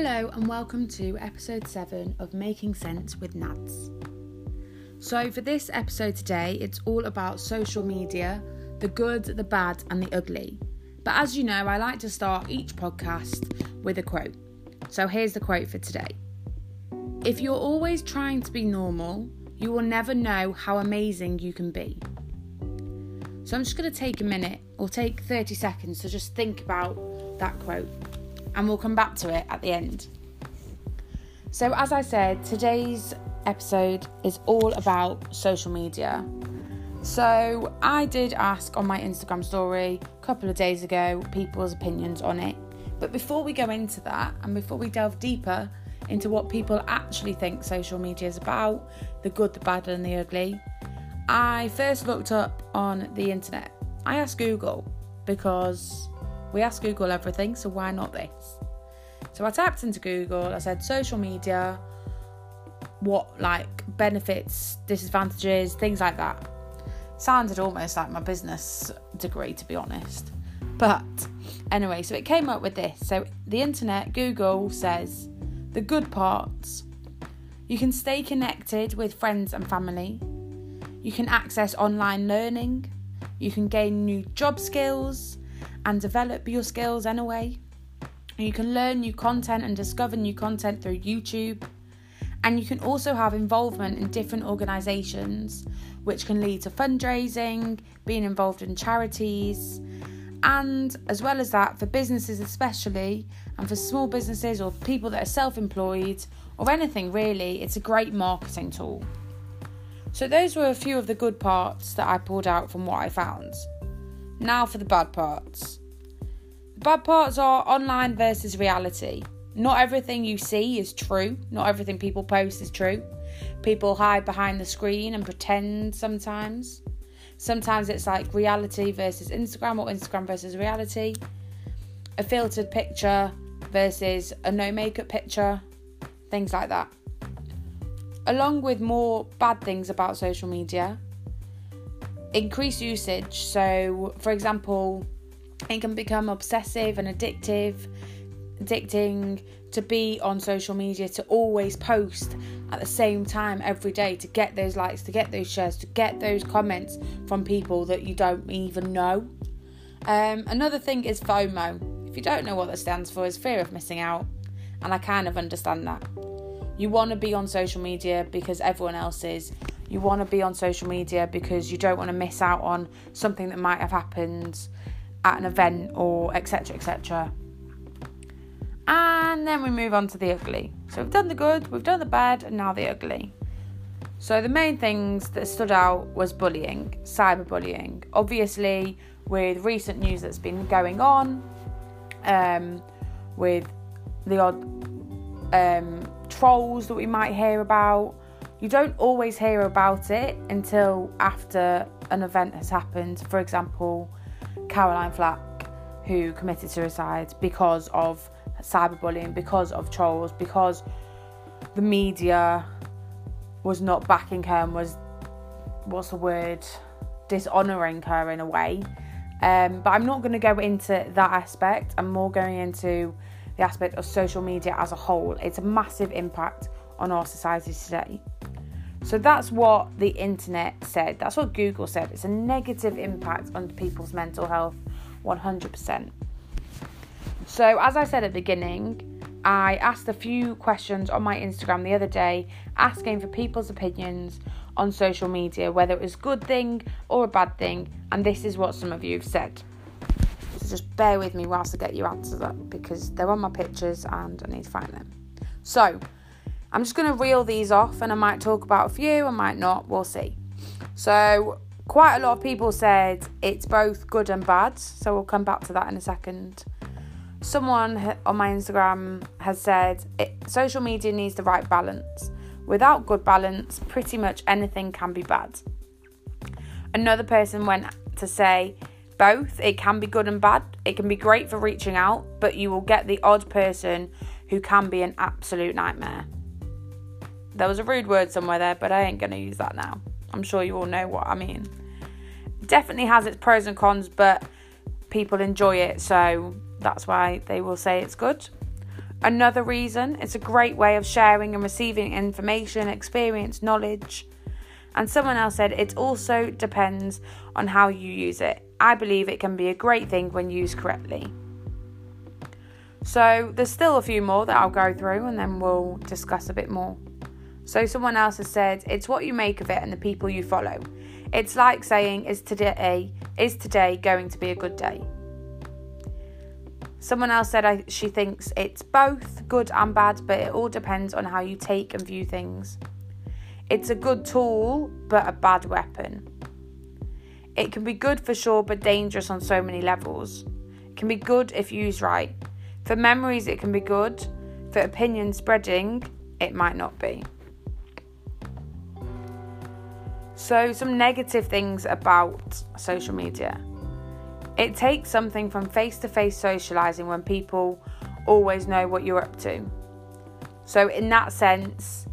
Hello, and welcome to episode 7 of Making Sense with Nads. So, for this episode today, it's all about social media the good, the bad, and the ugly. But as you know, I like to start each podcast with a quote. So, here's the quote for today If you're always trying to be normal, you will never know how amazing you can be. So, I'm just going to take a minute or take 30 seconds to just think about that quote and we'll come back to it at the end. So, as I said, today's episode is all about social media. So, I did ask on my Instagram story a couple of days ago people's opinions on it. But before we go into that, and before we delve deeper into what people actually think social media is about the good, the bad, and the ugly I first looked up on the internet. I asked Google because we ask Google everything, so why not this? So I typed into Google, I said social media, what like benefits, disadvantages, things like that. Sounded almost like my business degree, to be honest. But anyway, so it came up with this. So the internet, Google says the good parts you can stay connected with friends and family, you can access online learning, you can gain new job skills, and develop your skills anyway. You can learn new content and discover new content through YouTube. And you can also have involvement in different organisations, which can lead to fundraising, being involved in charities, and as well as that, for businesses especially, and for small businesses or people that are self employed or anything really, it's a great marketing tool. So, those were a few of the good parts that I pulled out from what I found. Now for the bad parts. Bad parts are online versus reality. Not everything you see is true, not everything people post is true. People hide behind the screen and pretend sometimes. Sometimes it's like reality versus Instagram or Instagram versus reality. A filtered picture versus a no makeup picture. Things like that. Along with more bad things about social media, increased usage. So, for example, it can become obsessive and addictive, addicting to be on social media, to always post at the same time every day, to get those likes, to get those shares, to get those comments from people that you don't even know. Um, another thing is FOMO. If you don't know what that stands for, is fear of missing out, and I kind of understand that. You want to be on social media because everyone else is. You want to be on social media because you don't want to miss out on something that might have happened at an event or etc. etc. And then we move on to the ugly. So we've done the good, we've done the bad, and now the ugly. So the main things that stood out was bullying, cyberbullying. Obviously, with recent news that's been going on, um, with the odd um, trolls that we might hear about, you don't always hear about it until after an event has happened. For example, Caroline Flack, who committed suicide because of cyberbullying, because of trolls, because the media was not backing her and was, what's the word, dishonouring her in a way. Um, but I'm not going to go into that aspect. I'm more going into the aspect of social media as a whole. It's a massive impact on our society today. So that's what the internet said. That's what Google said. It's a negative impact on people's mental health, 100%. So, as I said at the beginning, I asked a few questions on my Instagram the other day asking for people's opinions on social media, whether it was a good thing or a bad thing, and this is what some of you have said. So just bear with me whilst I get your answers up because they're on my pictures and I need to find them. So, I'm just going to reel these off and I might talk about a few, I might not, we'll see. So, quite a lot of people said it's both good and bad, so we'll come back to that in a second. Someone on my Instagram has said it, social media needs the right balance. Without good balance, pretty much anything can be bad. Another person went to say both, it can be good and bad. It can be great for reaching out, but you will get the odd person who can be an absolute nightmare. There was a rude word somewhere there, but I ain't going to use that now. I'm sure you all know what I mean. definitely has its pros and cons, but people enjoy it, so that's why they will say it's good. Another reason, it's a great way of sharing and receiving information, experience, knowledge. And someone else said it also depends on how you use it. I believe it can be a great thing when used correctly. So there's still a few more that I'll go through and then we'll discuss a bit more. So someone else has said it's what you make of it and the people you follow. It's like saying is today is today going to be a good day? Someone else said I, she thinks it's both good and bad, but it all depends on how you take and view things. It's a good tool, but a bad weapon. It can be good for sure, but dangerous on so many levels. It can be good if used right. For memories, it can be good. For opinion spreading, it might not be. So, some negative things about social media. It takes something from face to face socializing when people always know what you're up to. So, in that sense,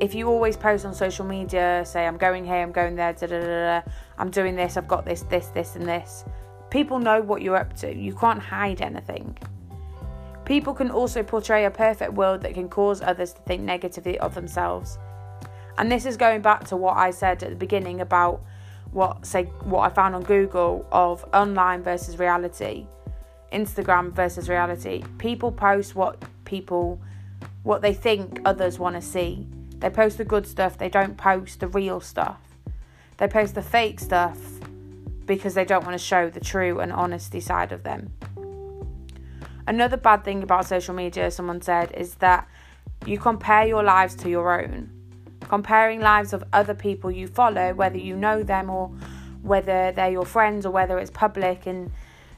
if you always post on social media, say, I'm going here, I'm going there, da, da, da, I'm doing this, I've got this, this, this, and this, people know what you're up to. You can't hide anything. People can also portray a perfect world that can cause others to think negatively of themselves. And this is going back to what I said at the beginning about what say what I found on Google of online versus reality, Instagram versus reality. People post what people what they think others want to see. They post the good stuff, they don't post the real stuff. They post the fake stuff because they don't want to show the true and honesty side of them. Another bad thing about social media, someone said, is that you compare your lives to your own comparing lives of other people you follow, whether you know them or whether they're your friends or whether it's public and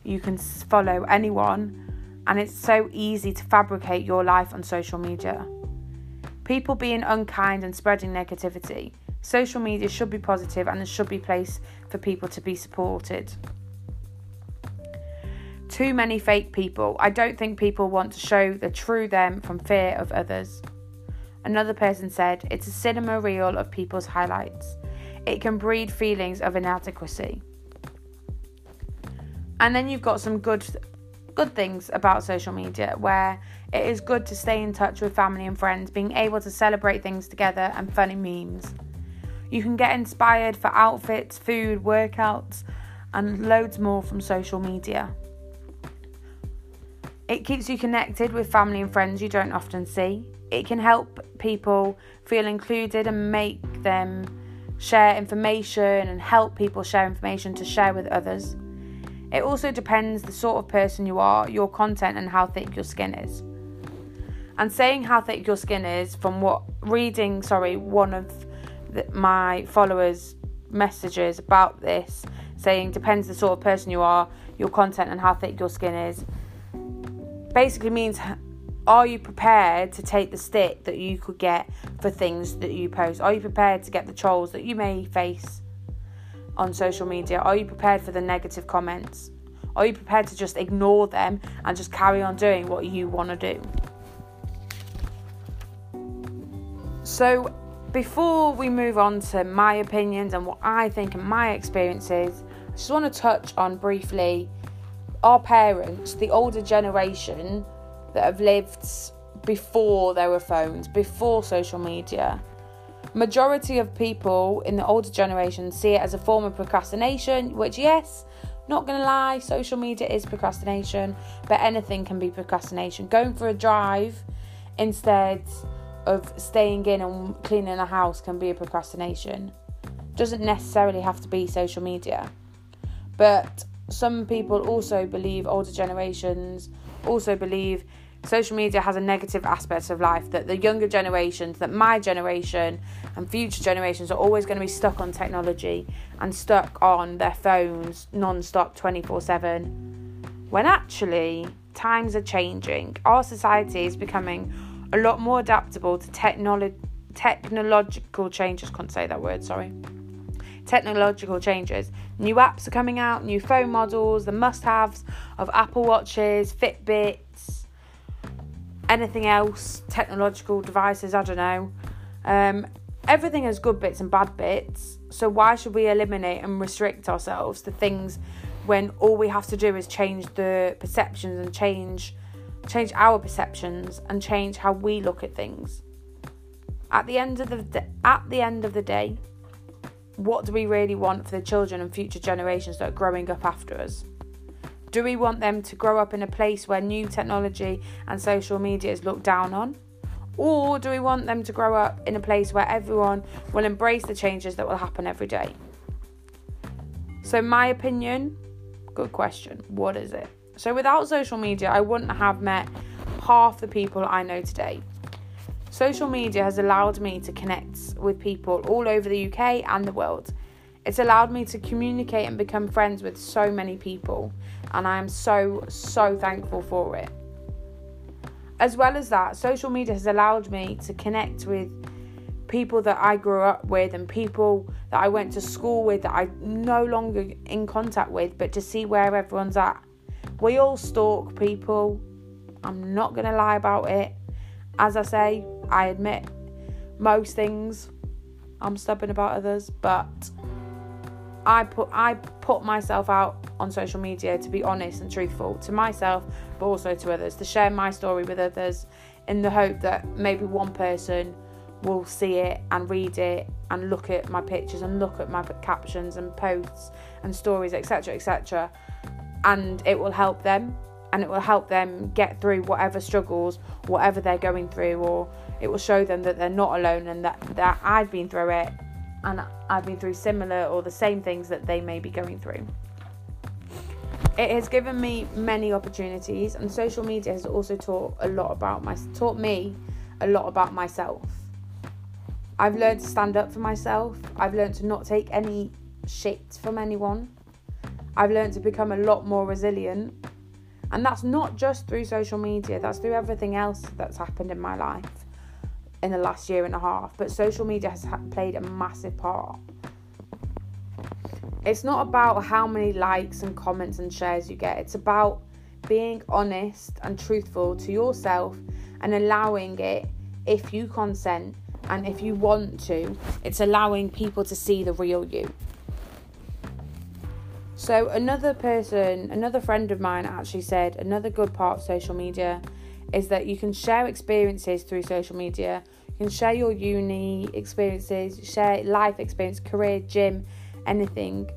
you can follow anyone. And it's so easy to fabricate your life on social media. People being unkind and spreading negativity. Social media should be positive and there should be place for people to be supported. Too many fake people. I don't think people want to show the true them from fear of others. Another person said, It's a cinema reel of people's highlights. It can breed feelings of inadequacy. And then you've got some good good things about social media where it is good to stay in touch with family and friends, being able to celebrate things together and funny memes. You can get inspired for outfits, food, workouts, and loads more from social media. It keeps you connected with family and friends you don't often see it can help people feel included and make them share information and help people share information to share with others. It also depends the sort of person you are, your content, and how thick your skin is. And saying how thick your skin is from what reading, sorry, one of the, my followers' messages about this, saying depends the sort of person you are, your content, and how thick your skin is, basically means are you prepared to take the stick that you could get for things that you post? Are you prepared to get the trolls that you may face on social media? Are you prepared for the negative comments? Are you prepared to just ignore them and just carry on doing what you want to do? So, before we move on to my opinions and what I think and my experiences, I just want to touch on briefly our parents, the older generation that have lived before there were phones, before social media. Majority of people in the older generation see it as a form of procrastination, which yes, not gonna lie, social media is procrastination, but anything can be procrastination. Going for a drive instead of staying in and cleaning the house can be a procrastination. Doesn't necessarily have to be social media. But some people also believe older generations also believe social media has a negative aspect of life that the younger generations, that my generation and future generations are always going to be stuck on technology and stuck on their phones non-stop 24/7 when actually times are changing. Our society is becoming a lot more adaptable to technolo- technological changes. Can't say that word, sorry. Technological changes. New apps are coming out, new phone models, the must haves of Apple Watches, Fitbits, anything else, technological devices, I don't know. Um, everything has good bits and bad bits. So why should we eliminate and restrict ourselves to things when all we have to do is change the perceptions and change change our perceptions, and change how we look at things. At the end of the at the end of the day, what do we really want for the children and future generations that are growing up after us? Do we want them to grow up in a place where new technology and social media is looked down on? Or do we want them to grow up in a place where everyone will embrace the changes that will happen every day? So, my opinion, good question. What is it? So, without social media, I wouldn't have met half the people I know today. Social media has allowed me to connect with people all over the UK and the world. It's allowed me to communicate and become friends with so many people, and I am so, so thankful for it. As well as that, social media has allowed me to connect with people that I grew up with and people that I went to school with that I'm no longer in contact with, but to see where everyone's at. We all stalk people. I'm not going to lie about it. As I say, I admit most things. I'm stubborn about others, but I put I put myself out on social media to be honest and truthful to myself, but also to others, to share my story with others in the hope that maybe one person will see it and read it and look at my pictures and look at my captions and posts and stories, etc., etc., and it will help them and it will help them get through whatever struggles, whatever they're going through, or it will show them that they're not alone and that, that I've been through it and I've been through similar or the same things that they may be going through. It has given me many opportunities, and social media has also taught a lot about my taught me a lot about myself. I've learned to stand up for myself. I've learned to not take any shit from anyone. I've learned to become a lot more resilient and that's not just through social media, that's through everything else that's happened in my life in the last year and a half. But social media has played a massive part. It's not about how many likes and comments and shares you get, it's about being honest and truthful to yourself and allowing it if you consent and if you want to, it's allowing people to see the real you. So another person, another friend of mine actually said another good part of social media is that you can share experiences through social media. You can share your uni experiences, share life experience, career, gym, anything.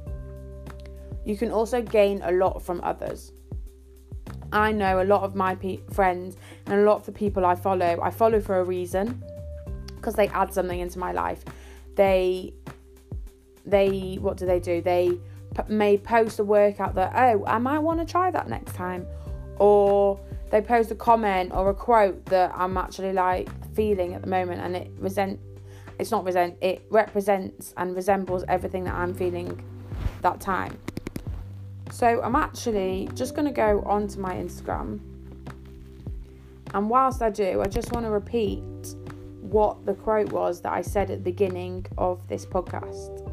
You can also gain a lot from others. I know a lot of my pe- friends and a lot of the people I follow, I follow for a reason because they add something into my life. They they what do they do? They may post a workout that, oh, I might want to try that next time. Or they post a comment or a quote that I'm actually like feeling at the moment and it resent it's not resent it represents and resembles everything that I'm feeling that time. So I'm actually just going to go onto my Instagram. And whilst I do, I just want to repeat what the quote was that I said at the beginning of this podcast.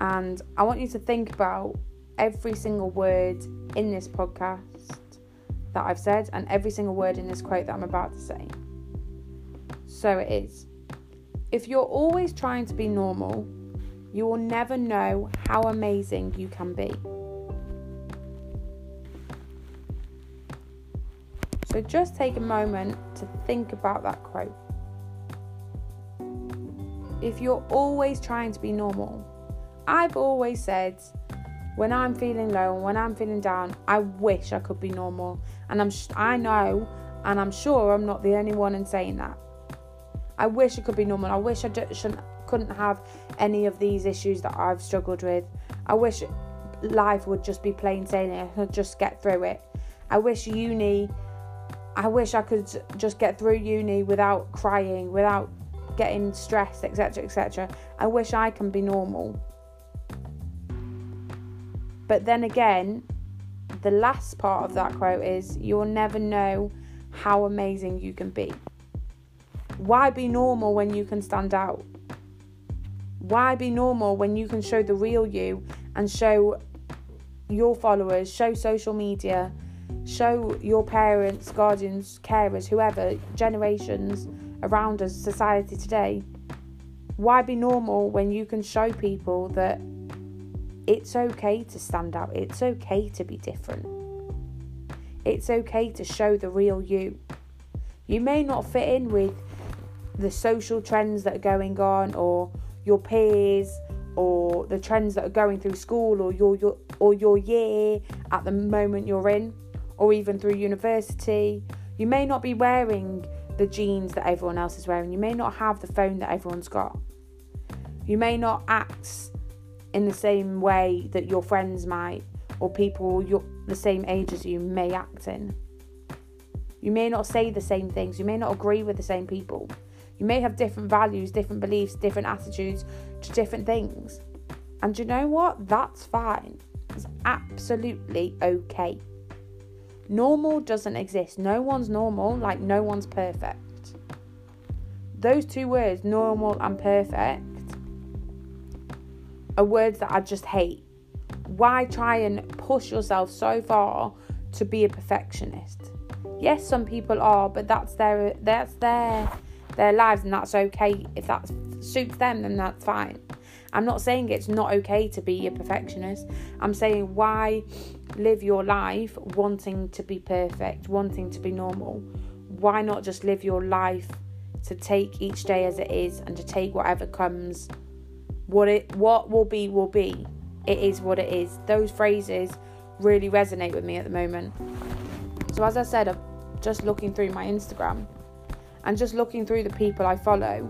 And I want you to think about every single word in this podcast that I've said and every single word in this quote that I'm about to say. So it is. If you're always trying to be normal, you will never know how amazing you can be. So just take a moment to think about that quote. If you're always trying to be normal, I've always said when I'm feeling low and when I'm feeling down, I wish I could be normal. And I'm I know and I'm sure I'm not the only one in saying that. I wish I could be normal. I wish I shouldn't couldn't have any of these issues that I've struggled with. I wish life would just be plain sailing. I could just get through it. I wish uni I wish I could just get through uni without crying, without getting stressed, etc., etc. I wish I can be normal. But then again, the last part of that quote is you'll never know how amazing you can be. Why be normal when you can stand out? Why be normal when you can show the real you and show your followers, show social media, show your parents, guardians, carers, whoever, generations around us, society today? Why be normal when you can show people that it's okay to stand out, it's okay to be different. It's okay to show the real you. You may not fit in with the social trends that are going on or your peers or the trends that are going through school or your, your or your year at the moment you're in or even through university you may not be wearing the jeans that everyone else is wearing you may not have the phone that everyone's got you may not act in the same way that your friends might or people you're the same age as you may act in you may not say the same things you may not agree with the same people you may have different values, different beliefs, different attitudes to different things. And you know what? That's fine. It's absolutely okay. Normal doesn't exist. No one's normal, like no one's perfect. Those two words, normal and perfect, are words that I just hate. Why try and push yourself so far to be a perfectionist? Yes, some people are, but that's their that's their their lives, and that's okay. If that suits them, then that's fine. I'm not saying it's not okay to be a perfectionist. I'm saying why live your life wanting to be perfect, wanting to be normal? Why not just live your life to take each day as it is and to take whatever comes? What it what will be will be. It is what it is. Those phrases really resonate with me at the moment. So as I said, I'm just looking through my Instagram and just looking through the people I follow.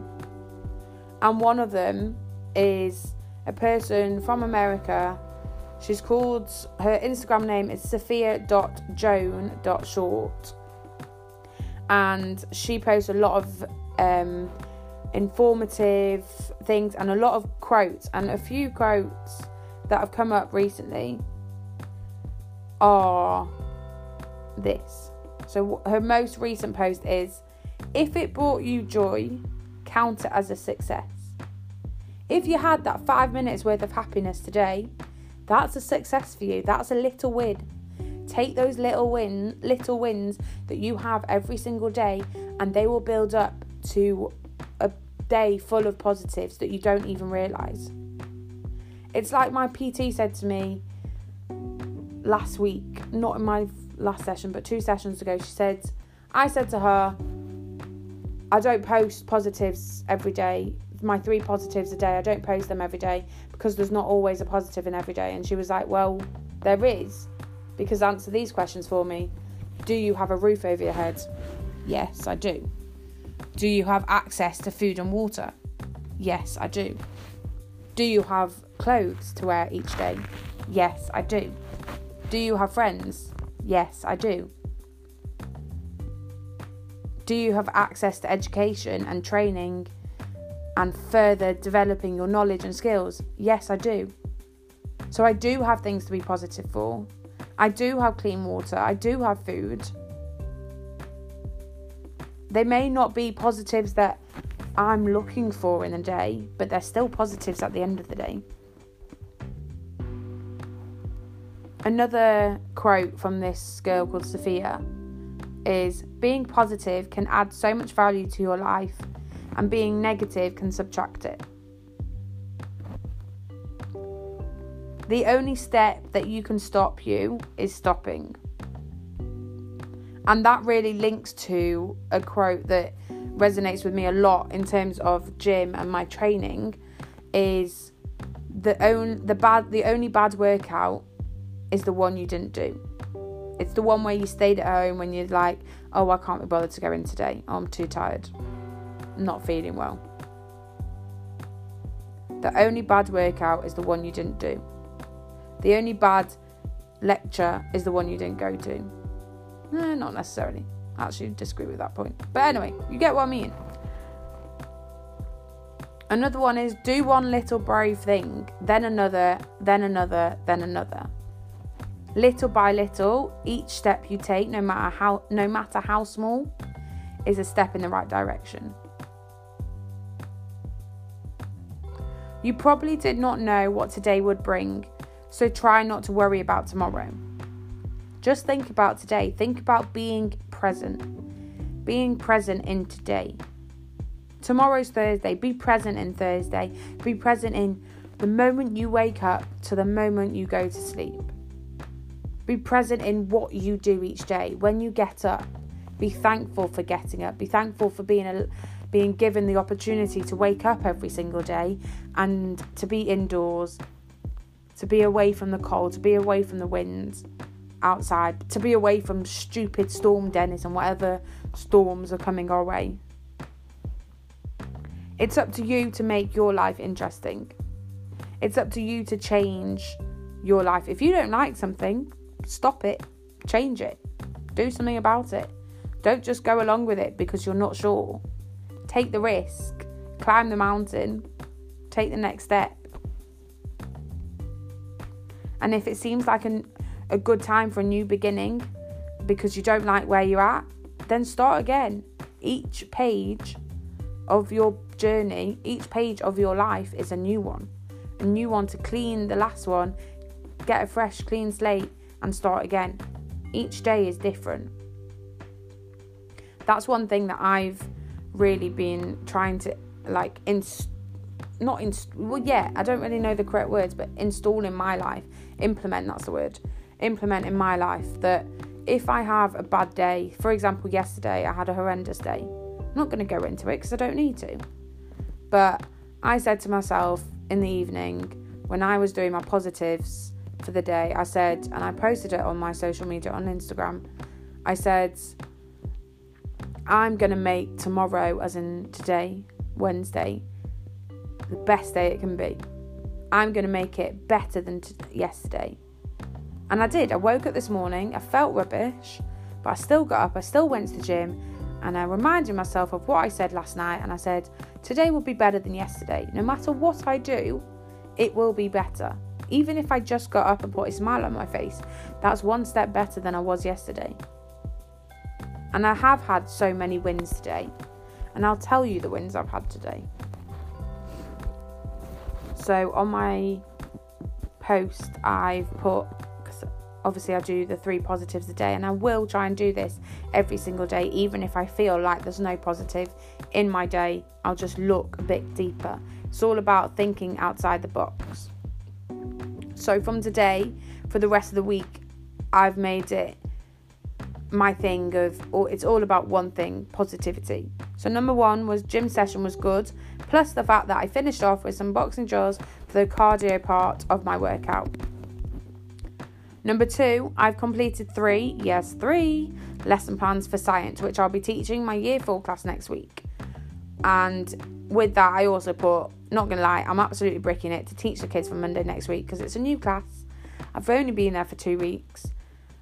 And one of them is a person from America. She's called, her Instagram name is sophia.joan.short. And she posts a lot of um, informative things and a lot of quotes. And a few quotes that have come up recently are this. So her most recent post is if it brought you joy, count it as a success. If you had that five minutes worth of happiness today, that's a success for you. That's a little win. Take those little win, little wins that you have every single day, and they will build up to a day full of positives that you don't even realize. It's like my PT said to me last week, not in my last session, but two sessions ago. She said, I said to her, I don't post positives every day. My three positives a day, I don't post them every day because there's not always a positive in every day. And she was like, Well, there is. Because answer these questions for me. Do you have a roof over your head? Yes, I do. Do you have access to food and water? Yes, I do. Do you have clothes to wear each day? Yes, I do. Do you have friends? Yes, I do. Do you have access to education and training and further developing your knowledge and skills? Yes, I do. So I do have things to be positive for. I do have clean water. I do have food. They may not be positives that I'm looking for in a day, but they're still positives at the end of the day. Another quote from this girl called Sophia is being positive can add so much value to your life, and being negative can subtract it. The only step that you can stop you is stopping. And that really links to a quote that resonates with me a lot in terms of gym and my training is the only the bad the only bad workout is the one you didn't do. It's the one where you stayed at home when you're like, oh, I can't be bothered to go in today. Oh, I'm too tired. I'm not feeling well. The only bad workout is the one you didn't do. The only bad lecture is the one you didn't go to. No, not necessarily. I actually disagree with that point. But anyway, you get what I mean. Another one is do one little brave thing, then another, then another, then another. Little by little, each step you take, no matter how no matter how small, is a step in the right direction. You probably did not know what today would bring, so try not to worry about tomorrow. Just think about today. Think about being present. Being present in today. Tomorrow's Thursday. Be present in Thursday. Be present in the moment you wake up to the moment you go to sleep. Be present in what you do each day. When you get up, be thankful for getting up. Be thankful for being a, being given the opportunity to wake up every single day and to be indoors, to be away from the cold, to be away from the winds outside, to be away from stupid storm Dennis and whatever storms are coming our way. It's up to you to make your life interesting. It's up to you to change your life. If you don't like something, stop it, change it, do something about it. Don't just go along with it because you're not sure. Take the risk, climb the mountain, take the next step. And if it seems like an, a good time for a new beginning because you don't like where you're at, then start again. Each page of your journey, each page of your life is a new one. A new one to clean the last one, get a fresh, clean slate, and start again. Each day is different. That's one thing that I've really been trying to like inst not in well yeah I don't really know the correct words but install in my life implement that's the word implement in my life that if I have a bad day for example yesterday I had a horrendous day I'm not going to go into it because I don't need to but I said to myself in the evening when I was doing my positives for the day, I said, and I posted it on my social media on Instagram, I said, I'm going to make tomorrow, as in today, Wednesday, the best day it can be. I'm going to make it better than t- yesterday. And I did. I woke up this morning, I felt rubbish, but I still got up, I still went to the gym, and I reminded myself of what I said last night. And I said, Today will be better than yesterday. No matter what I do, it will be better. Even if I just got up and put a smile on my face, that's one step better than I was yesterday. And I have had so many wins today. And I'll tell you the wins I've had today. So on my post, I've put obviously I do the three positives a day and I will try and do this every single day even if I feel like there's no positive in my day I'll just look a bit deeper. It's all about thinking outside the box. So from today for the rest of the week I've made it my thing of or it's all about one thing positivity. So number one was gym session was good plus the fact that I finished off with some boxing drills for the cardio part of my workout Number two, I've completed three, yes, three lesson plans for science, which I'll be teaching my year four class next week. And with that, I also put, not gonna lie, I'm absolutely bricking it to teach the kids for Monday next week because it's a new class. I've only been there for two weeks.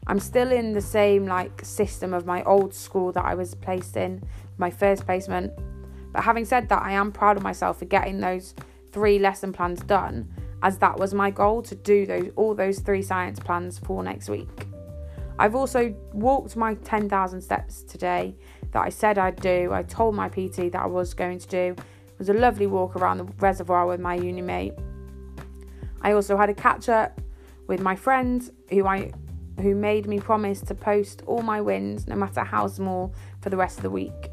I'm still in the same like system of my old school that I was placed in, my first placement. But having said that, I am proud of myself for getting those three lesson plans done as that was my goal to do those all those three science plans for next week. I've also walked my 10,000 steps today that I said I'd do. I told my PT that I was going to do. It was a lovely walk around the reservoir with my uni mate. I also had a catch up with my friend who I who made me promise to post all my wins no matter how small for the rest of the week.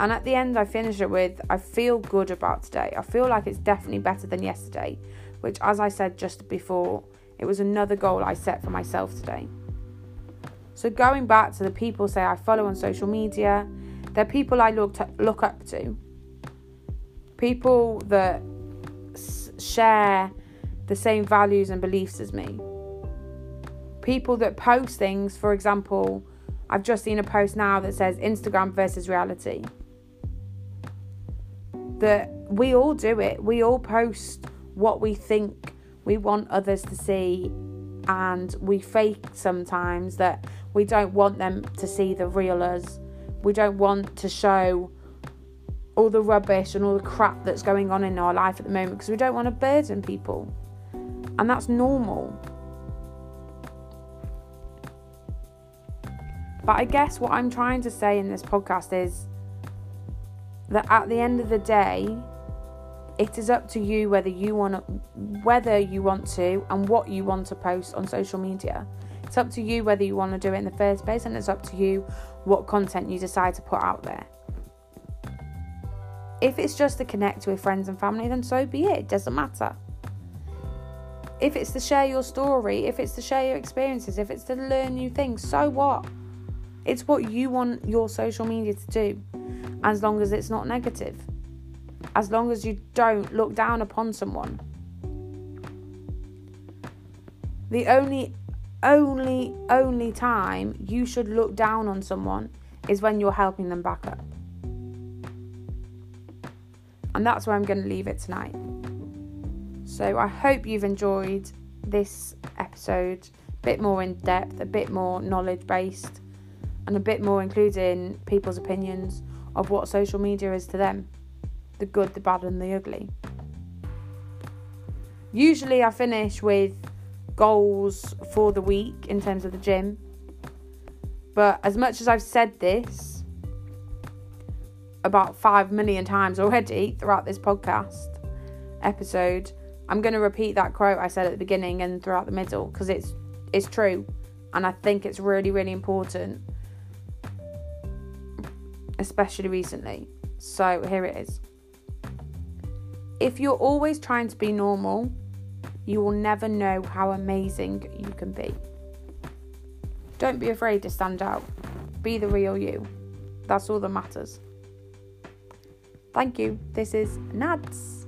And at the end, I finish it with I feel good about today. I feel like it's definitely better than yesterday, which, as I said just before, it was another goal I set for myself today. So, going back to the people say I follow on social media, they're people I look, to, look up to. People that s- share the same values and beliefs as me. People that post things, for example, I've just seen a post now that says Instagram versus reality that we all do it. We all post what we think we want others to see, and we fake sometimes that we don't want them to see the real us. We don't want to show all the rubbish and all the crap that's going on in our life at the moment because we don't want to burden people. And that's normal. But I guess what I'm trying to say in this podcast is that at the end of the day, it is up to you whether you want whether you want to and what you want to post on social media. It's up to you whether you want to do it in the first place, and it's up to you what content you decide to put out there. If it's just to connect with friends and family, then so be it. It doesn't matter. If it's to share your story, if it's to share your experiences, if it's to learn new things, so what? It's what you want your social media to do, as long as it's not negative. As long as you don't look down upon someone. The only, only, only time you should look down on someone is when you're helping them back up. And that's where I'm going to leave it tonight. So I hope you've enjoyed this episode, a bit more in depth, a bit more knowledge based, and a bit more including people's opinions of what social media is to them the good, the bad, and the ugly. Usually I finish with goals for the week in terms of the gym. But as much as I've said this about 5 million times already throughout this podcast episode, I'm going to repeat that quote I said at the beginning and throughout the middle because it's it's true and I think it's really really important especially recently. So here it is. If you're always trying to be normal, you will never know how amazing you can be. Don't be afraid to stand out. Be the real you. That's all that matters. Thank you. This is Nads.